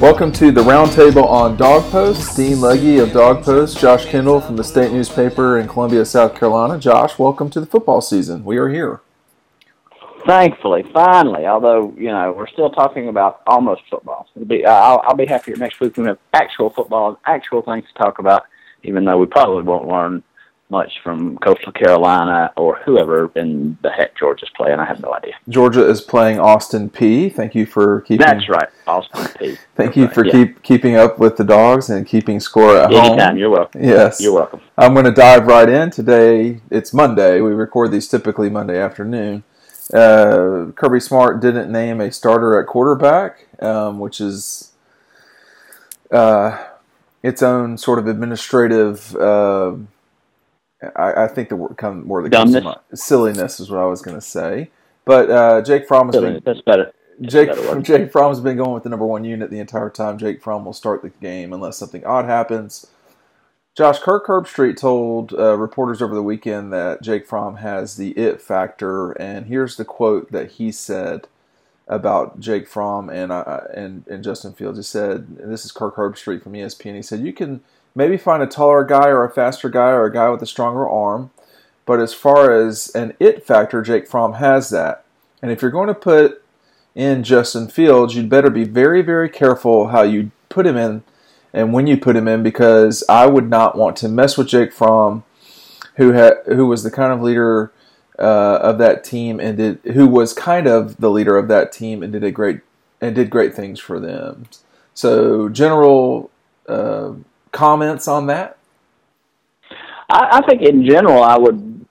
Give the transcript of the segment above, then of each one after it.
Welcome to the roundtable on Dog Post. Dean Legge of Dog Post, Josh Kendall from the state newspaper in Columbia, South Carolina. Josh, welcome to the football season. We are here. Thankfully, finally, although you know we're still talking about almost football. It'll be, I'll, I'll be happier next week when we have actual football and actual things to talk about. Even though we probably won't learn much from Coastal Carolina or whoever in the heck Georgia's playing. I have no idea. Georgia is playing Austin Peay. Thank you for keeping. That's right, Austin Peay. Thank you right, for yeah. keep keeping up with the dogs and keeping score at home. Anytime, you're welcome. Yes, You're welcome. I'm going to dive right in today. It's Monday. We record these typically Monday afternoon. Uh, Kirby Smart didn't name a starter at quarterback, um, which is uh, its own sort of administrative. Uh, I, I think the word come word that comes to Dumbness? mind. silliness is what I was going to say. But uh, Jake Fromm has been That's better. That's Jake better. Jake Fromm's been going with the number one unit the entire time. Jake Fromm will start the game unless something odd happens. Josh Kirk Herbstreit told uh, reporters over the weekend that Jake Fromm has the it factor, and here's the quote that he said about Jake Fromm and uh, and and Justin Fields. He said, and "This is Kirk Herbstreit from ESPN." He said, "You can maybe find a taller guy or a faster guy or a guy with a stronger arm, but as far as an it factor, Jake Fromm has that. And if you're going to put in Justin Fields, you'd better be very, very careful how you put him in and when you put him in because I would not want to mess with Jake Fromm, who had who was the kind of leader uh, of that team and did who was kind of the leader of that team and did a great and did great things for them. So, general uh, comments on that. I, I think in general, I would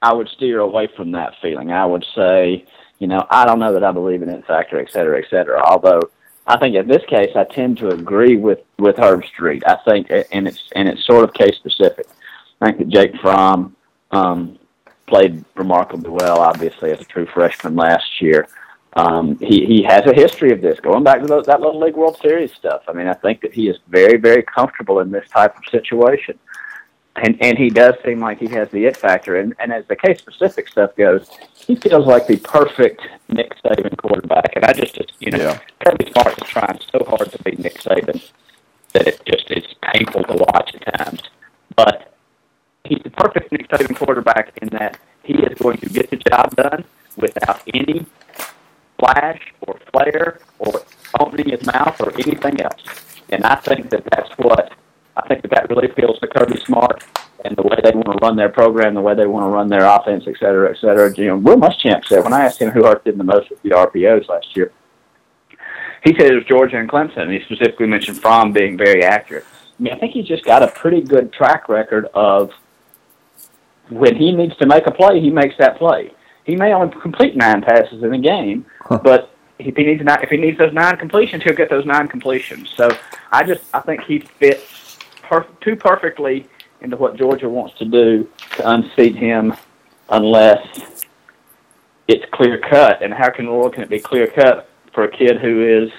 I would steer away from that feeling. I would say, you know, I don't know that I believe in it factor, et cetera, et cetera. Although I think in this case, I tend to agree with with Herbstreit. I think, and it's and it's sort of case specific. I think that Jake Fromm um, played remarkably well, obviously as a true freshman last year. Um, he he has a history of this, going back to those, that Little League World Series stuff. I mean, I think that he is very very comfortable in this type of situation and and he does seem like he has the it factor. And and as the case specific stuff goes, he feels like the perfect Nick Saban quarterback. And I just, just you know, Yeah. Kirby Smart is trying so hard to be Nick Saban that it just is painful to watch at times. But he's the perfect Nick Saban quarterback in that he is going to get the job done without any flash or flare or opening his mouth or anything else. And I think that that's what I think that that really appeals to Kirby Smart and the way they want to run their program, the way they want to run their offense, et cetera, et cetera. You know, Will Muschamp said when I asked him who him the most with the RPOs last year, he said it was Georgia and Clemson, and he specifically mentioned Fromm being very accurate. I mean, I think he's just got a pretty good track record of when he needs to make a play, he makes that play. He may only complete nine passes in a game, but if he needs nine, if he needs those nine completions, he'll get those nine completions. So I just I think he fits per- too perfectly into what Georgia wants to do to unseat him, unless it's clear cut. And how can world can it be clear cut for a kid who is,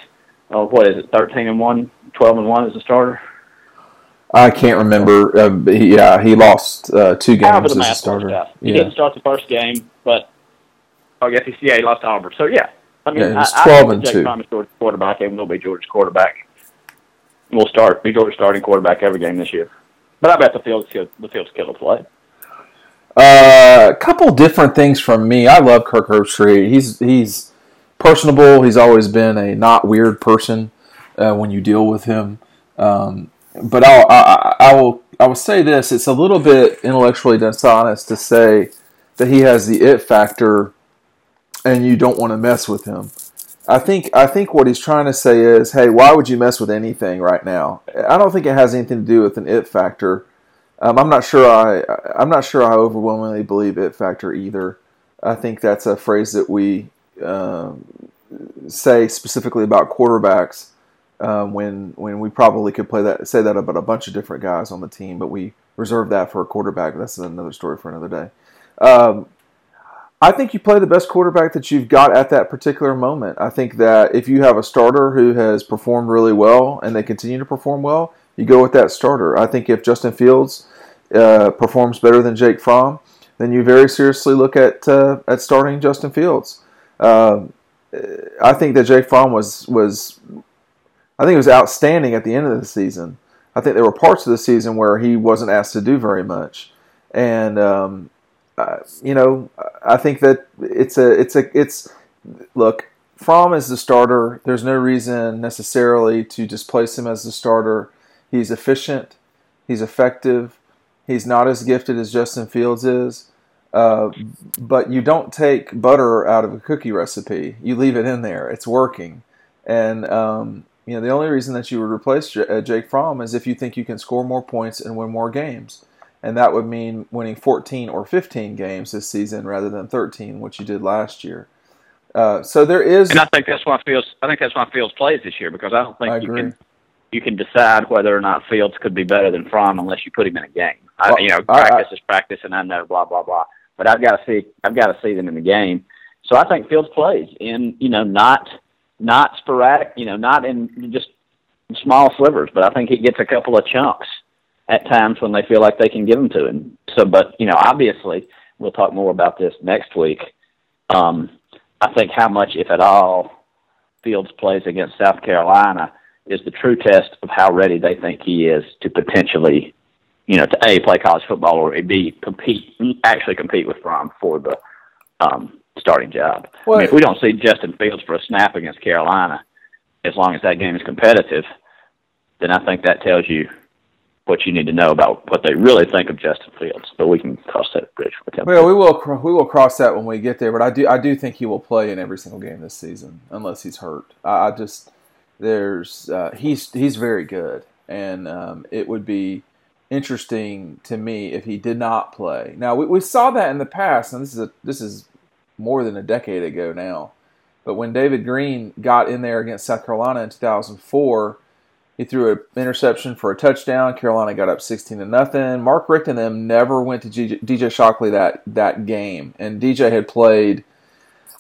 oh, what is it, thirteen and one, 12 and one as a starter? I can't remember. Uh, he, yeah, he lost uh, two games as a starter. out. He didn't start the first game, but oh, he yeah he lost to Auburn. So yeah, I mean Yeah, he was I, 12 I and Jake two. Fromm is Georgia's quarterback and will be Georgia's quarterback. We'll start be Georgia's starting quarterback every game this year. But I bet the field's the field's killer play. Uh, a couple different things from me. I love Kirk Herbstreit. He's he's personable. He's always been a not weird person uh, when you deal with him. Um, but I'll, I I will I will say this: it's a little bit intellectually dishonest to say that he has the it factor, and you don't want to mess with him. I think I think what he's trying to say is, hey, why would you mess with anything right now? I don't think it has anything to do with an it factor. Um, I'm not sure. I I'm not sure I overwhelmingly believe it factor either. I think that's a phrase that we um, say specifically about quarterbacks um, when when we probably could play that say that about a bunch of different guys on the team, but we reserve that for a quarterback. That's another story for another day. I think you play the best quarterback that you've got at that particular moment. I think that if you have a starter who has performed really well and they continue to perform well, you go with that starter. I think if Justin Fields uh, performs better than Jake Fromm, then you very seriously look at uh, at starting Justin Fields. Um, I think that Jake Fromm was was I think he was outstanding at the end of the season. I think there were parts of the season where he wasn't asked to do very much, and um, you know, I think that it's a it's a it's look. Fromm is the starter. There's no reason necessarily to displace him as the starter. He's efficient. He's effective. He's not as gifted as Justin Fields is. Uh, but you don't take butter out of a cookie recipe. You leave it in there. It's working. And um, you know the only reason that you would replace J- uh, Jake Fromm is if you think you can score more points and win more games, and that would mean winning 14 or 15 games this season rather than 13, which you did last year. Uh, so there is, and I think that's why Fields. I think that's why Fields plays this year because I don't think I you can you can decide whether or not Fields could be better than Fromm unless you put him in a game. I, Well, you know, I- I- practice is practice, and I know blah blah blah. But I've got to see I've got to see them in the game. So I think Fields plays in you know not not sporadic, you know, not in just small slivers, but I think he gets a couple of chunks at times when they feel like they can give them to him. So, but you know, obviously, we'll talk more about this next week. Um, I think how much, if at all, Fields plays against South Carolina is the true test of how ready they think he is to potentially, you know, to a play college football or b compete, actually compete with Fromm for the um, starting job. I mean, if we don't see Justin Fields for a snap against Carolina, as long as that game is competitive, then I think that tells you what you need to know about what they really think of Justin Fields. But we can cross that bridge with him. Well, we will we will cross that when we get there, but I do I do think he will play in every single game this season unless he's hurt. I, I just there's uh, he's he's very good, and um, it would be interesting to me if he did not play. Now we, we saw that in the past, and this is a, this is more than a decade ago now. But when David Greene got in there against South Carolina in 2004, he threw an interception for a touchdown. Carolina got up 16 to nothing. Mark Richt and them never went to DJ Shockley that that game, and DJ had played.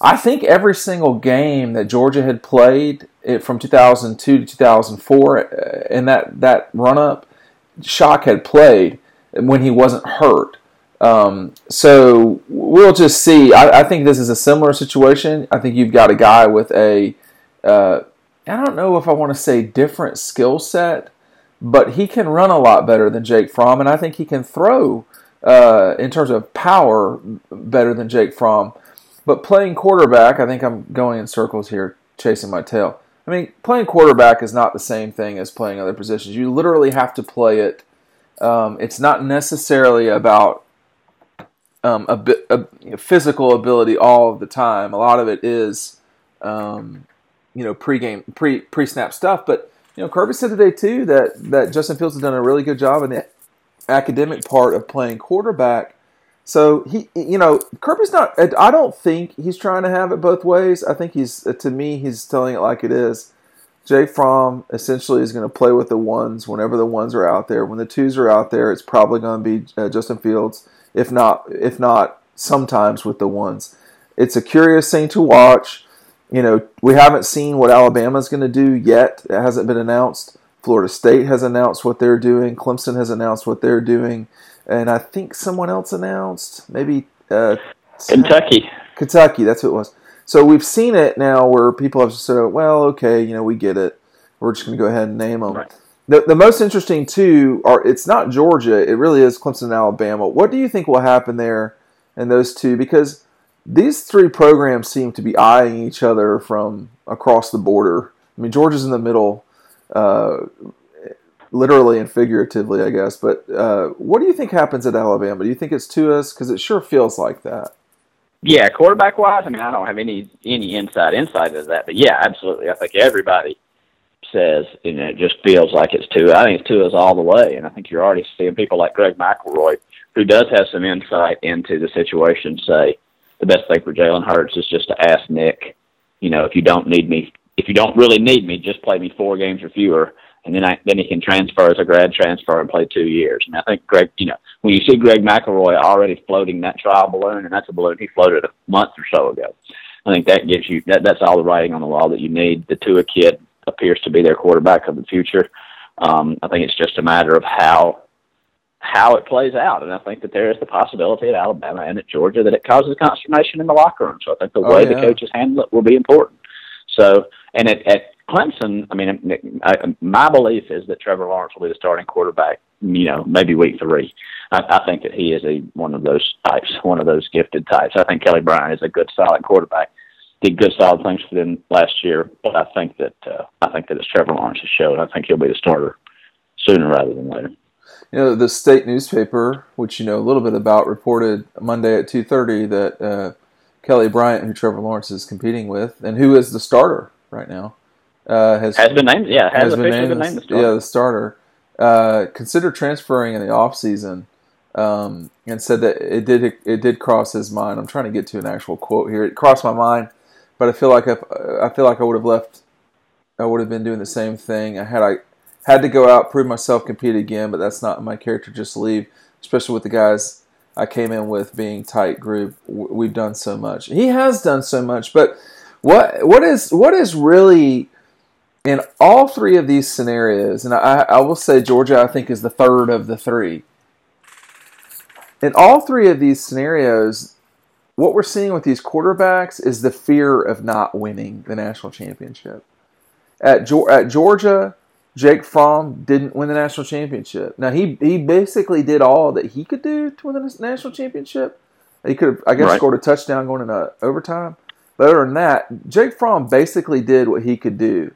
I think every single game that Georgia had played it, from 2002 to 2004 uh, in that that run up, Shock had played when he wasn't hurt. Um, so we'll just see. I, I, think this is a similar situation. I think you've got a guy with a, uh, I don't know if I want to say different skill set, but he can run a lot better than Jake Fromm, and I think he can throw uh, in terms of power better than Jake Fromm. But playing quarterback, I think I'm going in circles here, chasing my tail. I mean, playing quarterback is not the same thing as playing other positions. You literally have to play it. Um, it's not necessarily about um, a, bit, a physical ability all of the time. A lot of it is, um, you know, pre-game, pre pre snap stuff. But you know, Kirby said today too that that Justin Fields has done a really good job in the academic part of playing quarterback. So he, you know, Kirby's not. I don't think he's trying to have it both ways. I think he's, to me, he's telling it like it is. Jay Fromm essentially is going to play with the ones whenever the ones are out there. When the twos are out there, it's probably going to be uh, Justin Fields if not if not sometimes with the ones. It's a curious thing to watch. You know, we haven't seen what Alabama's going to do yet. It hasn't been announced. Florida State has announced what they're doing. Clemson has announced what they're doing, and I think someone else announced maybe uh, Kentucky. Kentucky, that's what it was. So we've seen it now where people have said, "Well, okay, you know, we get it. We're just going to go ahead and name them." Right. The, the most interesting two are it's not Georgia, it really is Clemson and Alabama. What do you think will happen there in those two? Because these three programs seem to be eyeing each other from across the border. I mean, Georgia's in the middle, uh, literally and figuratively, I guess. But uh, what do you think happens at Alabama? Do you think it's to us? Because it sure feels like that. Yeah, quarterback wise, I mean, I don't have any any inside insight of that, but yeah, absolutely. I think everybody says, you know, it just feels like it's two. I think it's two is all the way, and I think you're already seeing people like Greg McElroy, who does have some insight into the situation, say the best thing for Jalen Hurts is just to ask Nick, you know, if you don't need me, if you don't really need me, just play me four games or fewer, and then I then he can transfer as a grad transfer and play two years. And I think Greg, you know, when you see Greg McElroy already floating that trial balloon, and that's a balloon he floated a month or so ago. I think that gives you that that's all the writing on the wall that you need. The Tua kid appears to be their quarterback of the future. Um, I think it's just a matter of how how it plays out, and I think that there is the possibility at Alabama and at Georgia that it causes consternation in the locker room. So I think the Oh, way yeah. the coaches handle it will be important. So, and at, at Clemson, I mean, I, my belief is that Trevor Lawrence will be the starting quarterback. You know, maybe week three. I, I think that he is a one of those types, one of those gifted types. I think Kelly Bryant is a good, solid quarterback. Did good, solid things for them last year, but I think that uh, I think that it's Trevor Lawrence's show, and I think he'll be the starter sooner rather than later. You know, the state newspaper, which you know a little bit about, reported Monday at two thirty that uh, Kelly Bryant, who Trevor Lawrence is competing with, and who is the starter right now, uh, has has been named. Yeah, has, has been named, been named the, starter. Yeah, the starter. Uh, considered transferring in the off season, um, and said that it did it did cross his mind. I'm trying to get to an actual quote here. It crossed my mind, but I feel like if, I feel like I would have left. I would have been doing the same thing. I had I had to go out, prove myself, compete again, but that's not my character. Just leave, especially with the guys I came in with being tight group. We've done so much. He has done so much, but what what is what is really in all three of these scenarios, and I, I will say Georgia, I think, is the third of the three. In all three of these scenarios, what we're seeing with these quarterbacks is the fear of not winning the national championship. At, at Georgia, Jake Fromm didn't win the national championship. Now he he basically did all that he could do to win the national championship. He could have, I guess, right. scored a touchdown going into overtime. But other than that, Jake Fromm basically did what he could do.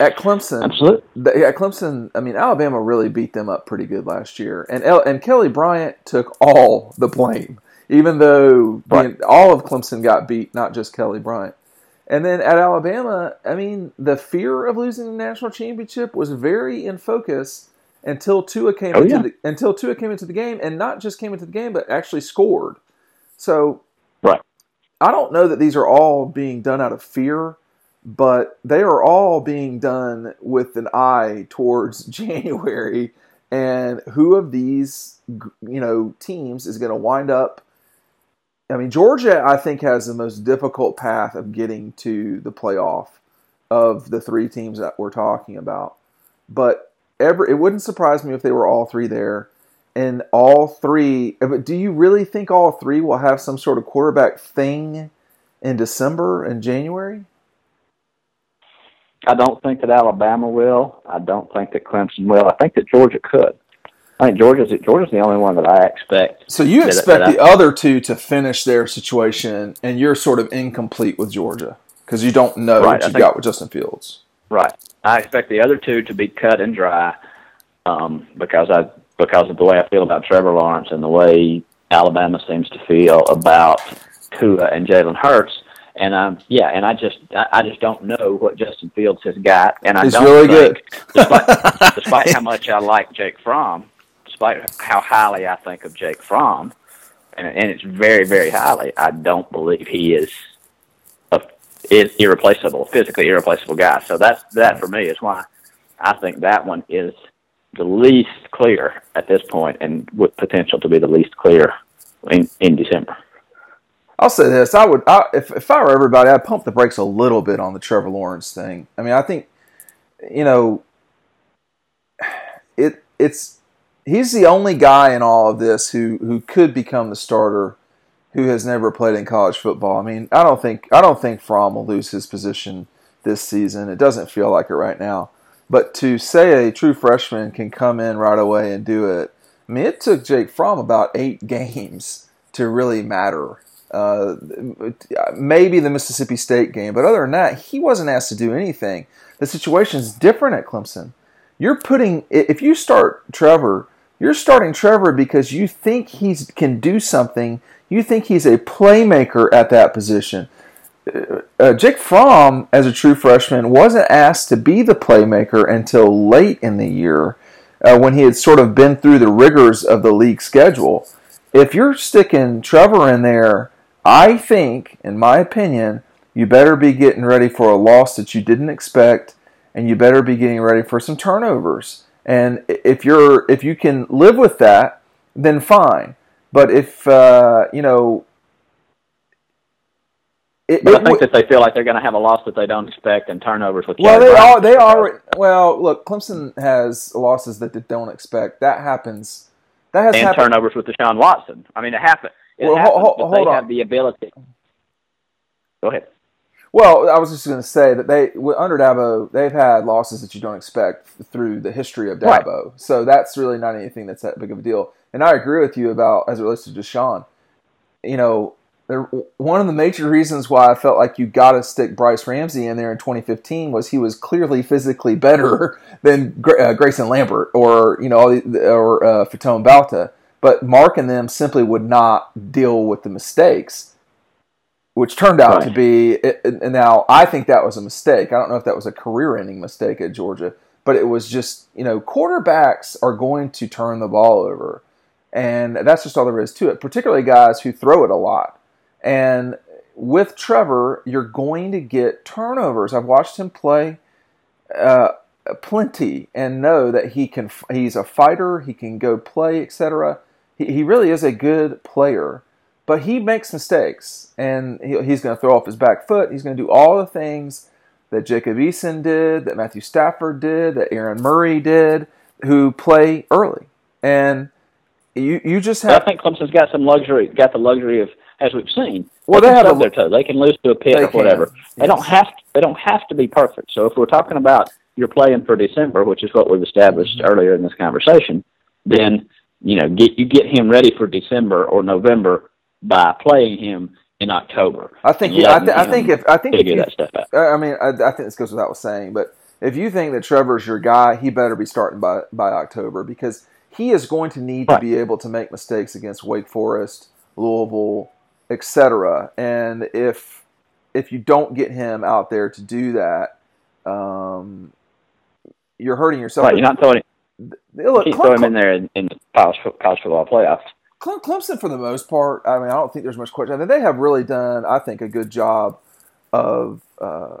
At Clemson, absolutely. At Clemson, I mean, Alabama really beat them up pretty good last year, and El, and Kelly Bryant took all the blame, even though right. all of Clemson got beat, not just Kelly Bryant. And then at Alabama, I mean, the fear of losing the national championship was very in focus until Tua came oh, into yeah. the, until Tua came into the game, and not just came into the game, but actually scored. So, right. I don't know that these are all being done out of fear, but they are all being done with an eye towards January and who of these you know teams is going to wind up I mean, Georgia, I think, has the most difficult path of getting to the playoff of the three teams that we're talking about. But ever, it wouldn't surprise me if they were all three there. And all three, eh, but do you really think all three will have some sort of quarterback thing in December and January? I don't think that Alabama will. I don't think that Clemson will. I think that Georgia could. I think Georgia's Georgia's the only one that I expect. So you expect that the I, other two to finish their situation, and you're sort of incomplete with Georgia because you don't know right, what you think, got with Justin Fields. Right. I expect the other two to be cut and dry um, because I because of the way I feel about Trevor Lawrence and the way Alabama seems to feel about Tua and Jalen Hurts. And um, yeah, and I just I just don't know what Justin Fields has got, and I He's don't really think, good. despite, despite how much I like Jake Fromm, despite how highly I think of Jake Fromm, and, and it's very, very highly, I don't believe he is a is irreplaceable, physically irreplaceable guy. So that's that for me is why I think that one is the least clear at this point, and with potential to be the least clear in, in December. I'll say this: I would, I, if if I were everybody, I'd pump the brakes a little bit on the Trevor Lawrence thing. I mean, I think, you know, it it's he's the only guy in all of this who who could become the starter who has never played in college football. I mean, I don't think I don't think Fromm will lose his position this season. It doesn't feel like it right now. But to say a true freshman can come in right away and do it, I mean, it took Jake Fromm about eight games to really matter. Uh, maybe the Mississippi State game, but other than that, he wasn't asked to do anything. The situation is different at Clemson. You're putting if you start Trevor you're starting Trevor because you think he can do something. You think he's a playmaker at that position. Uh, uh, Jake Fromm, as a true freshman, wasn't asked to be the playmaker until late in the year uh, when he had sort of been through the rigors of the league schedule. If you're sticking Trevor in there, I think, in my opinion, you better be getting ready for a loss that you didn't expect, and you better be getting ready for some turnovers. And if you're if you can live with that, then fine. But if uh, you know, it, but I think that they feel like they're going to have a loss that they don't expect and turnovers with. Well, they are. They are. Well, look, Clemson has losses that they don't expect. That happens. That has and happened. turnovers with Deshaun Watson. I mean, it happened. It well, happens, hold, hold, hold they on. have the ability. Go ahead. Well, I was just going to say that they under Dabo they've had losses that you don't expect through the history of Dabo. Right. So that's really not anything that's that big of a deal. And I agree with you about as it relates to Deshaun. You know, there, one of the major reasons why I felt like you got to stick Brice Ramsey in there in 2015 was he was clearly physically better than uh, Grayson Lambert or you know or uh, Faton Bauta, but Mark and them simply would not deal with the mistakes which turned out right. to be. And now I think that was a mistake. I don't know if that was a career-ending mistake at Georgia, but it was just you know quarterbacks are going to turn the ball over, and that's just all there is to it. Particularly guys who throw it a lot, and with Trevor, you're going to get turnovers. I've watched him play. Uh, plenty and know that he can he's a fighter he can go play etc he, he really is a good player but he makes mistakes, and he, he's going to throw off his back foot. He's going to do all the things that Jacob Eason did, that Matthew Stafford did, that Aaron Murray did, who play early. And you you just have. I think Clemson's got some luxury, got the luxury of as we've seen. Well, they, they have a, their toe. They can lose to a pick or whatever. Yes. They don't have to, they don't have to be perfect. So if we're talking about you're playing for December, which is what we've established mm-hmm. earlier in this conversation, then you know get you get him ready for December or November by playing him in October. I think. Yeah, I, th- I, think if I think if you, that stuff out. I mean, I, I, think this goes without saying, but if you think that Trevor's your guy, he better be starting by by October because he is going to need right. to be able to make mistakes against Wake Forest, Louisville, etc. And if if you don't get him out there to do that, um, you're hurting yourself. Right, you're not throwing. Look, throwing him in there in, in college, college football playoffs. Clemson, for the most part, I mean, I don't think there's much question. I mean, they have really done, I think, a good job of uh,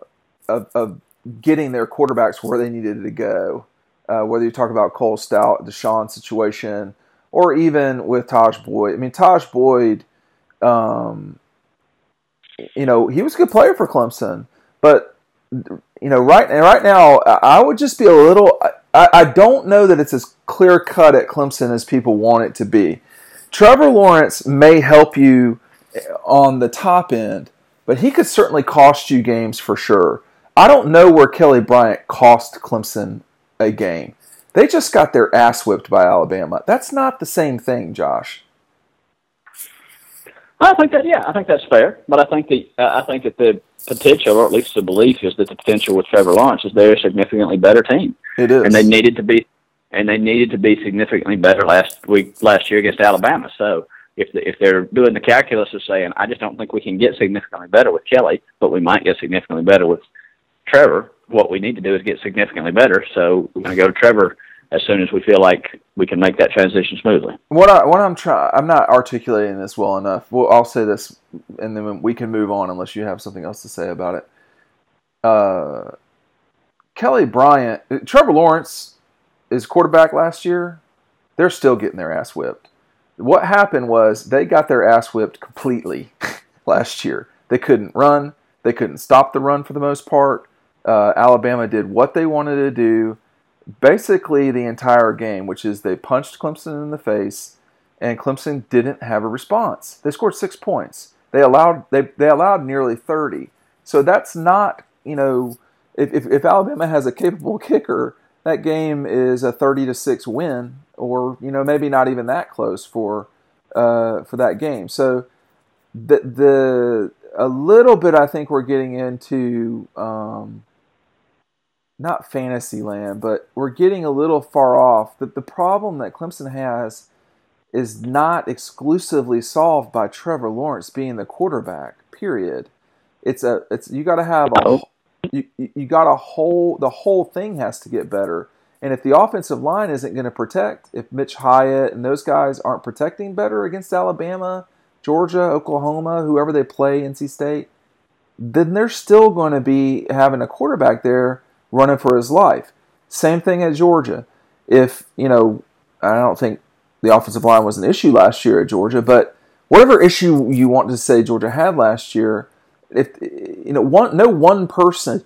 of, of, getting their quarterbacks where they needed to go. Uh, whether you talk about Cole Stoudt, Deshaun situation, or even with Tajh Boyd. I mean, Tajh Boyd, um, you know, he was a good player for Clemson, but you know, right right now, I would just be a little. I, I don't know that it's as clear cut at Clemson as people want it to be. Trevor Lawrence may help you on the top end, but he could certainly cost you games for sure. I don't know where Kelly Bryant cost Clemson a game. They just got their ass whipped by Alabama. That's not the same thing, Josh. I think that yeah, I think that's fair. But I think the uh, I think that the potential, or at least the belief, is that the potential with Trevor Lawrence is they're a significantly better team. It is, and they needed to be and they needed to be significantly better last week last year against Alabama. So if the, if they're doing the calculus of saying, I just don't think we can get significantly better with Kelly, but we might get significantly better with Trevor. What we need to do is get significantly better. So we're going to go to Trevor as soon as we feel like we can make that transition smoothly. What I what I'm trying, I'm not articulating this well enough. Well, I'll say this, and then we can move on unless you have something else to say about it. Uh, Kelly Bryant, Trevor Lawrence his quarterback last year, they're still getting their ass whipped. What happened was they got their ass whipped completely last year. They couldn't run. They couldn't stop the run for the most part. Uh, Alabama did what they wanted to do basically the entire game, which is they punched Clemson in the face, and Clemson didn't have a response. They scored six points. They allowed they, they allowed nearly thirty. So that's not you know if, if, if Alabama has a capable kicker, that game is a 30 to 6 win or you know maybe not even that close for uh, for that game. So the the a little bit I think we're getting into um, not fantasy land but we're getting a little far off. That the problem that Clemson has is not exclusively solved by Trevor Lawrence being the quarterback period. It's a it's you got to have a you, you got a whole the whole thing has to get better. And if the offensive line isn't going to protect, if Mitch Hyatt and those guys aren't protecting better against Alabama, Georgia, Oklahoma, whoever they play, NC State, then they're still going to be having a quarterback there running for his life. Same thing at Georgia. If, you know, I don't think the offensive line was an issue last year at Georgia, but whatever issue you want to say Georgia had last year, if you know one no one person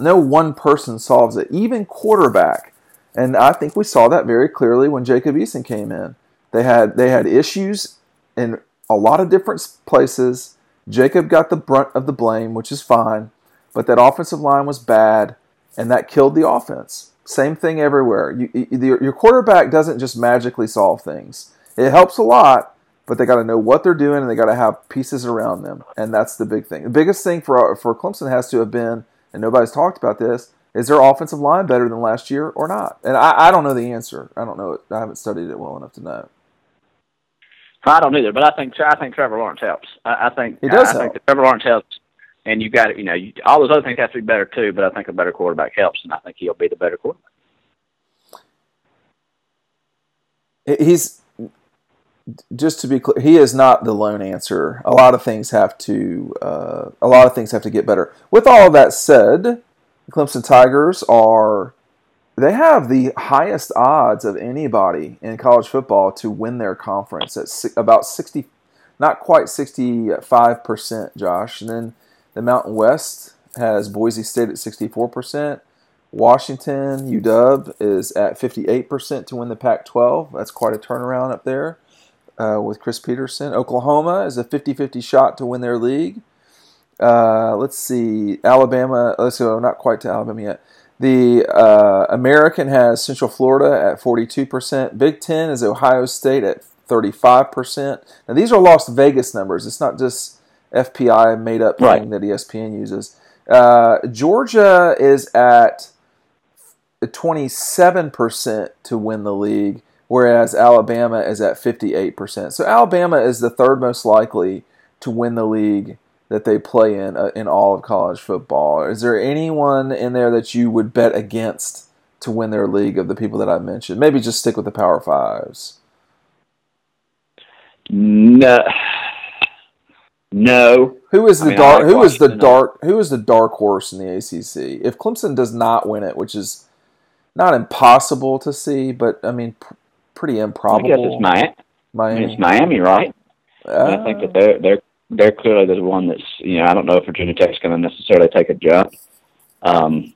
no one person solves it even quarterback and i think we saw that very clearly when jacob eason came in they had they had issues in a lot of different places Jacob got the brunt of the blame, which is fine, but that offensive line was bad, and that killed the offense. Same thing everywhere. You, you, your quarterback doesn't just magically solve things. It helps a lot, but they got to know what they're doing and they got to have pieces around them, and that's the big thing. The biggest thing for for Clemson has to have been, and nobody's talked about this, is their offensive line better than last year or not? And I, I don't know the answer. I don't know. It. I haven't studied it well enough to know. I don't either, but I think I think Trevor Lawrence helps. I, I think he does I, help. think that Trevor Lawrence helps, and you got it. You know, you, all those other things have to be better too. But I think a better quarterback helps, and I think he'll be the better quarterback. He's just to be clear, he is not the lone answer. A lot of things have to uh, a lot of things have to get better. With all of that said, the Clemson Tigers are they have the highest odds of anybody in college football to win their conference at si- about 60 not quite 65% Josh and then the Mountain West has Boise State at 64% Washington UW is at 58% to win the Pac-12 that's quite a turnaround up there uh, with Chris Petersen. Oklahoma is a 50-50 shot to win their league uh, let's see Alabama let's go not quite to Alabama yet the uh, American has Central Florida at 42%. Big Ten is Ohio State at 35%. Now, these are Las Vegas numbers. It's not just FPI made up thing that ESPN uses. Uh, Georgia is at 27% to win the league, whereas Alabama is at 58%. So Alabama is the third most likely to win the league that they play in uh, in all of college football. Is there anyone in there that you would bet against to win their league of the people that I mentioned? Maybe just stick with the Power Fives. No, no. Who is I the mean, dark? like who is the dark? Who is the dark horse in the ACC? If Clemson does not win it, which is not impossible to see, but I mean, p- pretty I guess it's Miami. Miami. it's Miami, right? And I think that they're they're they're clearly the one that's you know I don't know if Virginia Tech's going to necessarily take a jump. Um,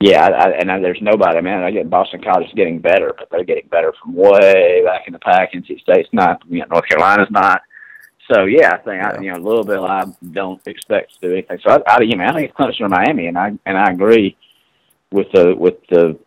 yeah, I, I, and I, there's nobody. Man, I get Boston College is getting better, but they're getting better from way back in the pack. NC State's not. You know, North Carolina's not. So yeah, I think I, you know Louisville. I don't expect to do anything. So I, I, you know, I think it's Clemson or Miami, and I and I agree with the with the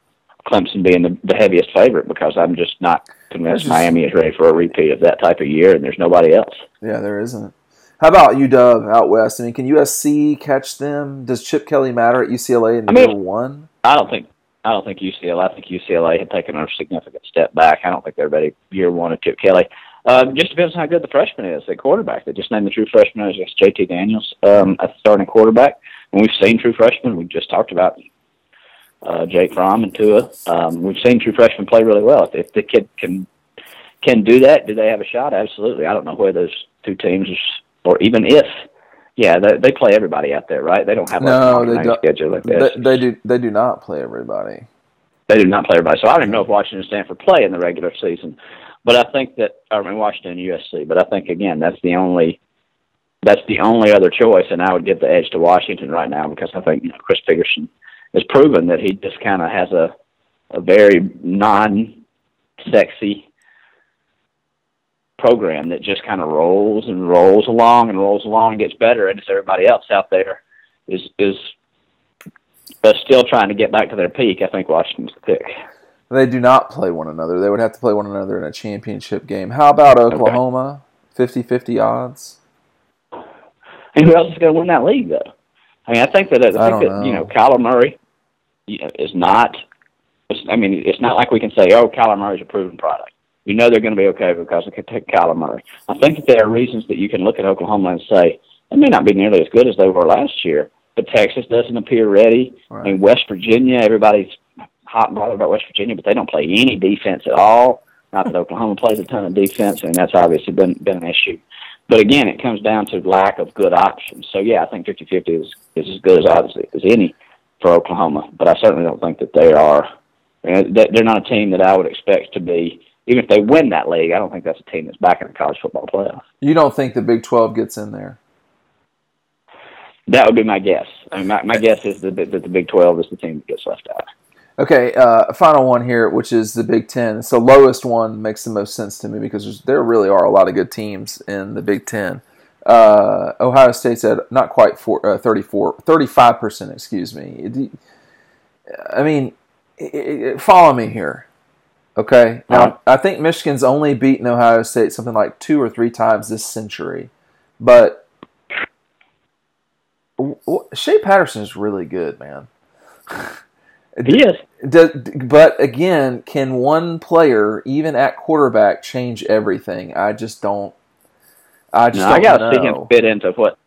Clemson being the, the heaviest favorite because I'm just not convinced just- Miami is ready for a repeat of that type of year, and there's nobody else. Yeah, there isn't. How about UW out west? I mean, can USC catch them? Does Chip Kelly matter at UCLA in I mean- year one? I don't think I don't think UCLA. I think UCLA had taken a significant step back. I don't think they're ready year one of Chip Kelly. Um, just depends on how good the freshman is at quarterback. They just named the true freshman as JT Daniels um, at starting quarterback. And we've seen true freshmen. We just talked about uh, Jake Fromm and Tua. Um, we've seen true freshmen play really well. If, if the kid can can do that, do they have a shot? Absolutely. I don't know where those two teams, or even if, yeah, they, they play everybody out there, right? They don't have like No, they don't. schedule like They, this. they do. They do not play everybody. They do not play everybody. So I don't even know if Washington and Stanford play in the regular season. But I think that I mean Washington and USC. But I think again that's the only that's the only other choice, and I would give the edge to Washington right now because I think you know, Chris Petersen has proven that he just kind of has a a very non-sexy program that just kind of rolls and rolls along and rolls along and gets better, and it's everybody else out there is is uh, still trying to get back to their peak. I think Washington's the pick. They do not play one another. They would have to play one another in a championship game. How about Oklahoma? 50-50 odds. And who else is going to win that league, though? I mean, I think that I think I that you know. know Kyler Murray know, is not. It's, I mean, it's not like we can say, "Oh, Kyler Murray's a proven product." We know they're going to be okay because they can take Kyler Murray. I think that there are reasons that you can look at Oklahoma and say they may not be nearly as good as they were last year, but Texas doesn't appear ready. I mean, West Virginia, everybody's hot and bothered about West Virginia, but they don't play any defense at all. Not that Oklahoma plays a ton of defense, and that's obviously been been an issue. But again, it comes down to lack of good options. So yeah, I think 50-50 is is as good as odds as any for Oklahoma. But I certainly don't think that they are. they- They're not a team that I would expect to be. Even if they win that league, I don't think that's a team that's back in the college football playoff. You don't think the Big 12 gets in there? That would be my guess. I mean, my, my guess is that, that the Big Twelve is the team that gets left out. Okay, uh, final one here, which is the Big Ten. The lowest one makes the most sense to me because there really are a lot of good teams in the Big Ten. Uh, Ohio State's at not quite four, uh, 34, 35%, excuse me. I mean, it, it, follow me here. Okay. Now, uh-huh. I think Michigan's only beaten Ohio State something like two or three times this century. But Shea Patterson is really good, man. He is. but again, can one player, even at quarterback, change everything? I just don't. I just. No, I got to see him fit into what.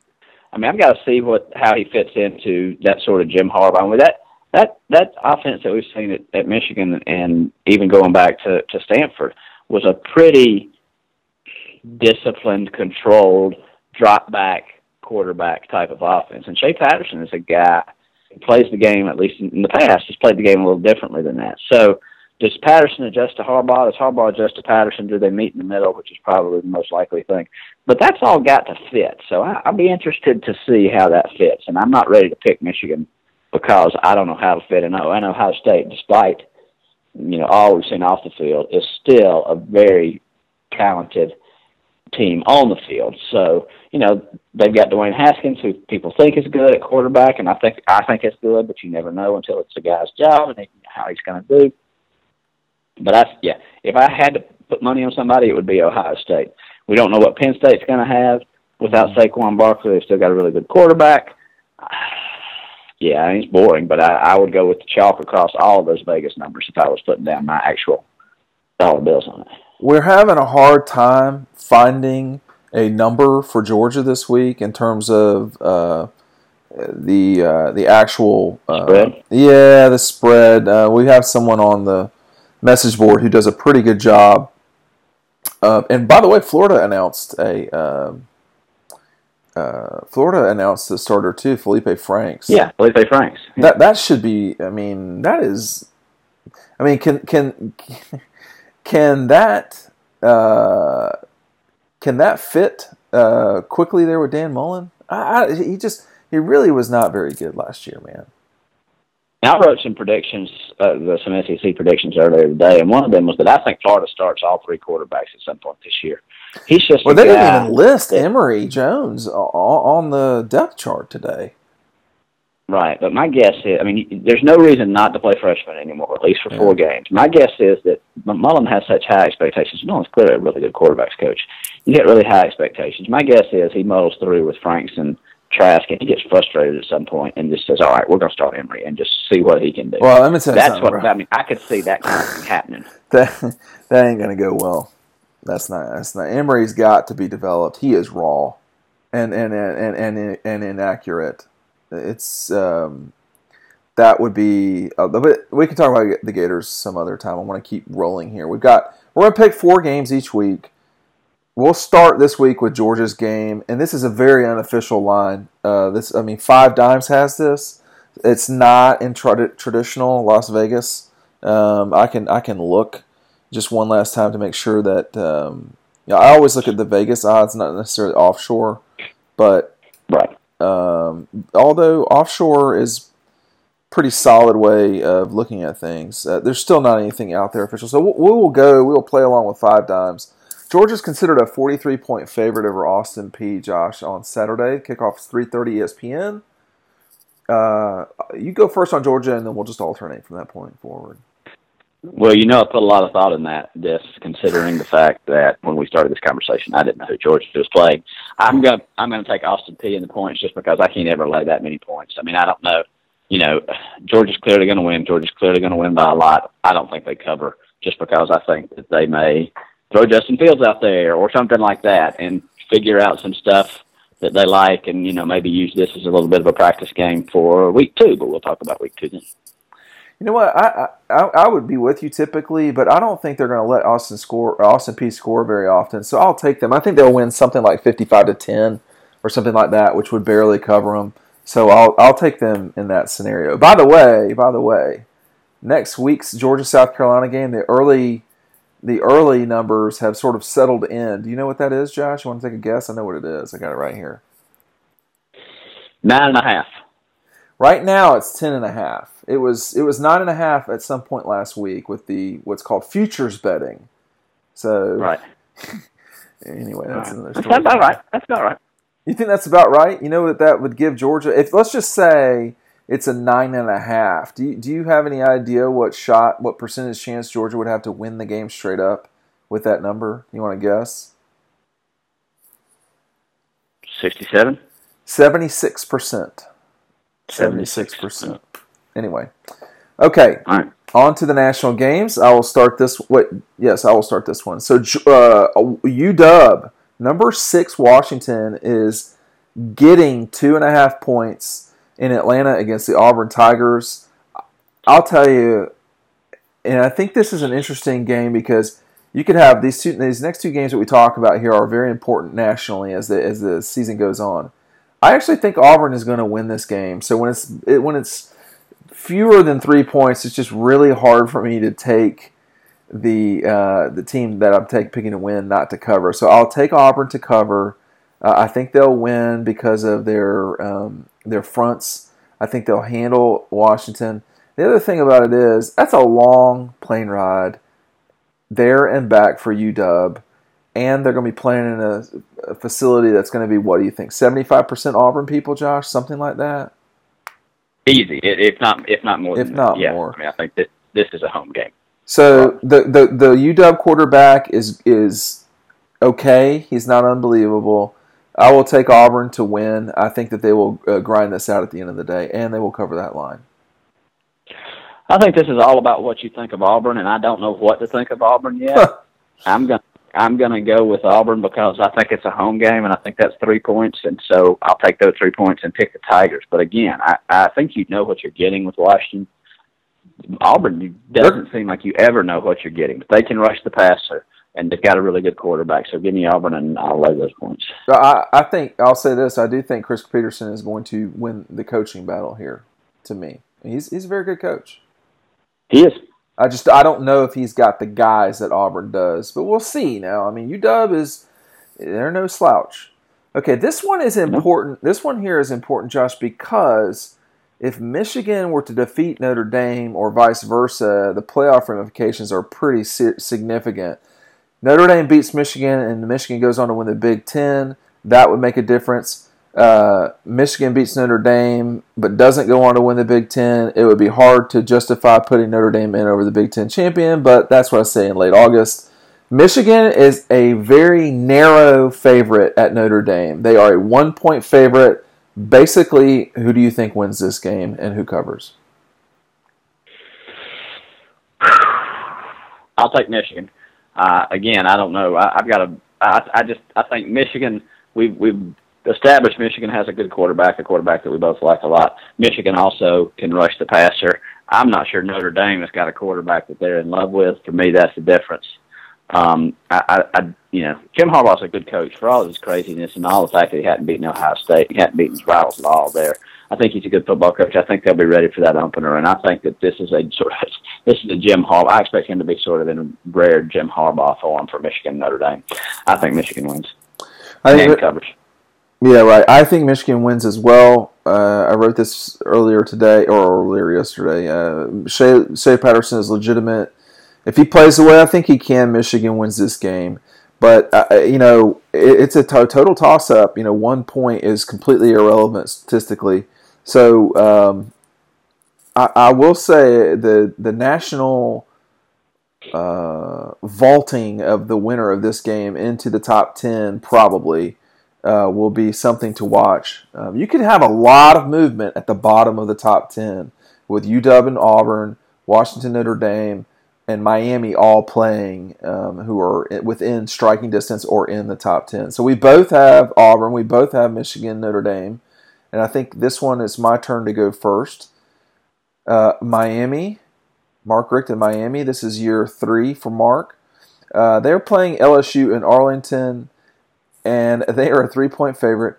I mean, I've got to see what how he fits into that sort of Jim Harbaugh. I mean, that that that offense that we've seen at, at Michigan and even going back to to Stanford was a pretty disciplined, controlled, drop back quarterback type of offense. And Shea Patterson is a guy who plays the game, at least in the past, has played the game a little differently than that. So does Patterson adjust to Harbaugh? Does Harbaugh adjust to Patterson? Do they meet in the middle, which is probably the most likely thing? But that's all got to fit. So I, I'll be interested to see how that fits. And I'm not ready to pick Michigan because I don't know how to fit in. Oh, I know Ohio State, despite you know all we've seen off the field, is still a very talented team on the field. So you know they've got Dwayne Haskins, who people think is good at quarterback, and I think I think it's good, but you never know until it's the guy's job and how he's going to do. But I, yeah, if I had to put money on somebody, it would be Ohio State. We don't know what Penn State's going to have without Saquon Barkley. They've still got a really good quarterback. Yeah, I it's boring, but I, I would go with the chalk across all of those Vegas numbers if I was putting down my actual dollar bills on it. We're having a hard time finding a number for Georgia this week in terms of uh, the uh, the actual uh, spread. Yeah, the spread. Uh, we have someone on the message board who does a pretty good job. and by the way, Florida announced a um, uh, Florida announced the starter too, Felipe Franks. Yeah, Felipe Franks. Yeah. That that should be. I mean, that is. I mean, can can can that uh, can that fit uh, quickly there with Dan Mullen? I, I, he just he really was not very good last year, man. I wrote some predictions, uh, some SEC predictions earlier today, and one of them was that I think Florida starts all three quarterbacks at some point this year. He's just well, they didn't even list Emory Jones on the depth chart today. Right, but my guess is, I mean, there's no reason not to play freshman anymore, at least for yeah. four games. My guess is that Mullen has such high expectations. Mullen's clearly a really good quarterbacks coach. You get really high expectations. My guess is he muddles through with Franks and Trask, and he gets frustrated at some point and just says, "All right, we're going to start Emory and just see what he can do." Well, let me tell you That's what bro. I mean. I could see that kind of thing happening. that that ain't going to go well. That's not. That's not. Emory's got to be developed. He is raw, and and and and and, inaccurate. It's um, that would be. Uh, but we can talk about the Gators some other time. I want to keep rolling here. We've got. We're going to pick four games each week. We'll start this week with Georgia's game, and this is a very unofficial line. Uh, this, I mean, Five Dimes has this. It's not in tra- traditional Las Vegas. Um, I can I can look just one last time to make sure that. Um, yeah, I always look at the Vegas odds, not necessarily offshore, but right. Um, although offshore is pretty solid way of looking at things, uh, there's still not anything out there official. So we will go. We will play along with Five Dimes Georgia's considered a 43 point favorite over Austin Peay. Josh on Saturday. Kickoff is 3:30 ESPN. Uh, you go first on Georgia, and then we'll just alternate from that point forward. Well, you know, I put a lot of thought in that, this, considering the fact that when we started this conversation, I didn't know who Georgia was playing. I'm gonna, I'm gonna take Austin Peay. in the points just because I can't ever lay that many points. I mean, I don't know. You know, Georgia's clearly going to win. Georgia's clearly going to win by a lot. I don't think they cover just because I think that they may throw Justin Fields out there or something like that and figure out some stuff that they like and, you know, maybe use this as a little bit of a practice game for week two, but we'll talk about week two then. You know what? I, I I would be with you typically, but I don't think they're going to let Austin score Austin Peay score very often. So I'll take them. I think they'll win something like fifty-five to ten or something like that, which would barely cover them. So I'll I'll take them in that scenario. By the way, by the way, next week's Georgia South Carolina game, the early the early numbers have sort of settled in. Do you know what that is, Josh? You want to take a guess? I know what it is. I got it right here. Nine and a half. Right now, it's ten and a half. It was it was nine and a half at some point last week with the what's called futures betting. So right. anyway, that's right. another story. That's about right. That's about right. You think that's about right? You know what that would give Georgia? If let's just say it's a nine and a half. Do you, do you have any idea what shot, what percentage chance Georgia would have to win the game straight up with that number? You want to guess? Sixty-seven. Seventy-six percent. Seventy-six percent. Anyway, okay. All right. On to the national games. I will start this. Wait, yes, I will start this one. So uh, UW number six Washington is getting two and a half points in Atlanta against the Auburn Tigers. I'll tell you, and I think this is an interesting game because you could have these two these next two games that we talk about here are very important nationally as the as the season goes on. I actually think Auburn is going to win this game. So when it's it, when it's fewer than three points, it's just really hard for me to take the uh, the team that I'm take, picking to win not to cover. So I'll take Auburn to cover. Uh, I think they'll win because of their um, their fronts. I think they'll handle Washington. The other thing about it is that's a long plane ride there and back for UW, and they're going to be playing in a, a facility that's going to be what do you think? Seventy five percent Auburn people, Josh, something like that. Easy, if not if not more. If not yeah, more. I mean, I think this this is a home game. So the, the the UW quarterback is is okay. He's not unbelievable. I will take Auburn to win. I think that they will uh, grind this out at the end of the day, and they will cover that line. I think this is all about what you think of Auburn, and I don't know what to think of Auburn yet. I'm gonna I'm gonna go with Auburn because I think it's a home game, and I think that's three points, and so I'll take those three points and pick the Tigers. But again, I I think you know what you're getting with Washington. Auburn doesn't seem like you ever know what you're getting, but they can rush the passer, and they've got a really good quarterback. So give me Auburn, and I'll lay those points. I, I think I'll say this: I do think Chris Petersen is going to win the coaching battle here. To me, he's he's a very good coach. He is. I just I don't know if he's got the guys that Auburn does, but we'll see. Now, I mean, UW is they're no slouch. Okay, this one is important. This one here is important, Josh, because if Michigan were to defeat Notre Dame or vice versa, the playoff ramifications are pretty significant. Notre Dame beats Michigan and Michigan goes on to win the Big Ten. That would make a difference. Uh, Michigan beats Notre Dame but doesn't go on to win the Big Ten. It would be hard to justify putting Notre Dame in over the Big Ten champion, but that's what I say in late August. Michigan is a very narrow favorite at Notre Dame. They are a one point favorite basically, who do you think wins this game and who covers? I'll take Michigan. Uh, again, I don't know. I, I've got a. I, I just I think Michigan. We've we've established Michigan has a good quarterback, a quarterback that we both like a lot. Michigan also can rush the passer. I'm not sure Notre Dame has got a quarterback that they're in love with. For me, that's the difference. Um, I, I, I, you know, Jim Harbaugh's a good coach for all his craziness and all the fact that he hadn't beaten Ohio State, he hadn't beaten his rivals at all there. I think he's a good football coach. I think they'll be ready for that opener, and I think that this is a sort of this is a Jim Harbaugh. I expect him to be sort of in a rare Jim Harbaugh form for Michigan Notre Dame. I think Michigan wins. I think and covers. Yeah, right. I think Michigan wins as well. Uh, I wrote this earlier today or earlier yesterday. Uh, Shea, Shea Patterson is legitimate if he plays the way I think he can, Michigan wins this game. But uh, uh you know, it, it's a to- total toss-up. You know, one point is completely irrelevant statistically. So um, I, I, will say the the national uh, vaulting of the winner of this game into the top ten probably uh, will be something to watch. Um, you could have a lot of movement at the bottom of the top ten with UW and Auburn, Washington, Notre Dame and Miami all playing um, who are within striking distance or in the top 10. So we both have Auburn, we both have Michigan, Notre Dame, and I think this one is my turn to go first. Uh, Miami, Mark Richt in Miami. This is year three for Mark. Uh, they're playing LSU in Arlington, and they are a three point favorite.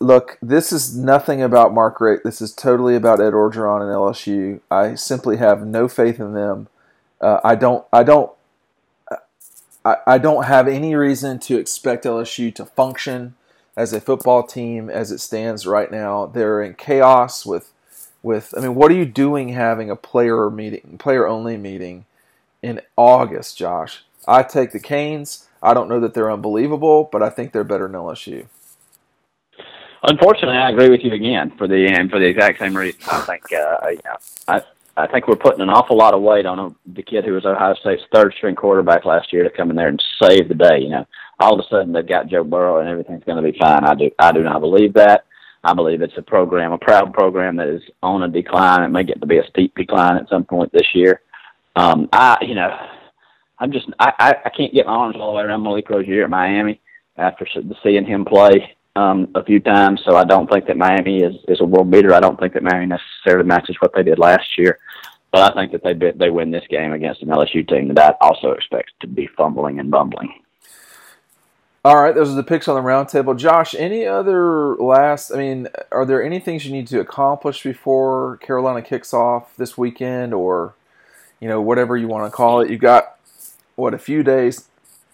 Look, this is nothing about Mark Richt. This is totally about Ed Orgeron and LSU. I simply have no faith in them uh, I don't. I don't. I, I don't have any reason to expect LSU to function as a football team as it stands right now. They're in chaos with with. I mean, what are you doing having a player meeting, player only meeting in August, Josh? I take the Canes. I don't know that they're unbelievable, but I think they're better than LSU. Unfortunately, I agree with you again for the and for the exact same reason. I think uh, I I think we're putting an awful lot of weight on a, the kid who was Ohio State's third string quarterback last year to come in there and save the day. You know, all of a sudden they've got Joe Burrow and everything's going to be fine. I do I do not believe that. I believe it's a program, a proud program that is on a decline. It may get to be a steep decline at some point this year. Um, I, you know, I'm just I, I, I can't get my arms all the way around Malik Rosier at Miami after seeing him play um, a few times. So I don't think that Miami is is a world beater. I don't think that Miami necessarily matches what they did last year. But I think that they they win this game against an LSU team that also expect to be fumbling and bumbling. All right, those are the picks on the roundtable. Josh, any other last? I mean, are there any things you need to accomplish before Carolina kicks off this weekend, or you know, whatever you want to call it? You've got what a few days,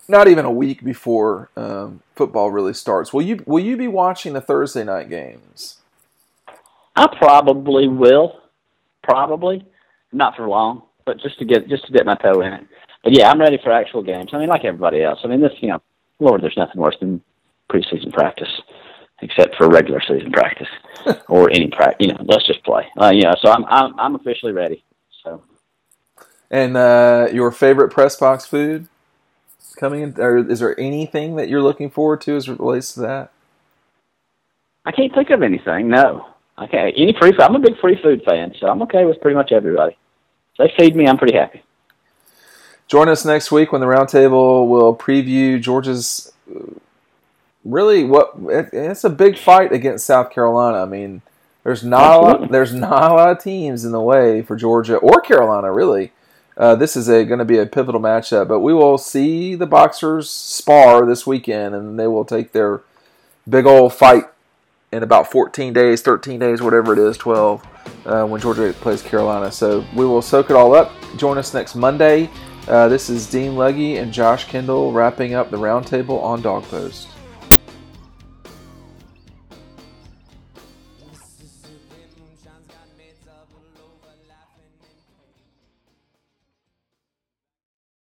not even a week before um, football really starts. Will you will you be watching the Thursday night games? I probably will, probably not for long, but just to get just to dip my toe in it. But yeah, I'm ready for actual games. I mean, like everybody else. I mean, this you know Lord, there's nothing worse than preseason practice, except for regular season practice or any practice. You know, let's just play. Uh, you know, so I'm I'm I'm officially ready. So. And uh, your favorite press box food coming in, or is there anything that you're looking forward to as it relates to that? I can't think of anything. No. Okay. Any free food? I'm a big free food fan, so I'm okay with pretty much everybody. If they feed me, I'm pretty happy. Join us next week when the roundtable will preview Georgia's really what it's a big fight against South Carolina. I mean, there's not a lot, there's not a lot of teams in the way for Georgia or Carolina really. Uh, this is a going to be a pivotal matchup, but we will see the boxers spar this weekend, and they will take their big old fight in about 14 days, 13 days, whatever it is, 12, uh, when Georgia plays Carolina. So we will soak it all up. Join us next Monday. Uh, this is Dean Legge and Josh Kendall wrapping up the roundtable on DawgPost.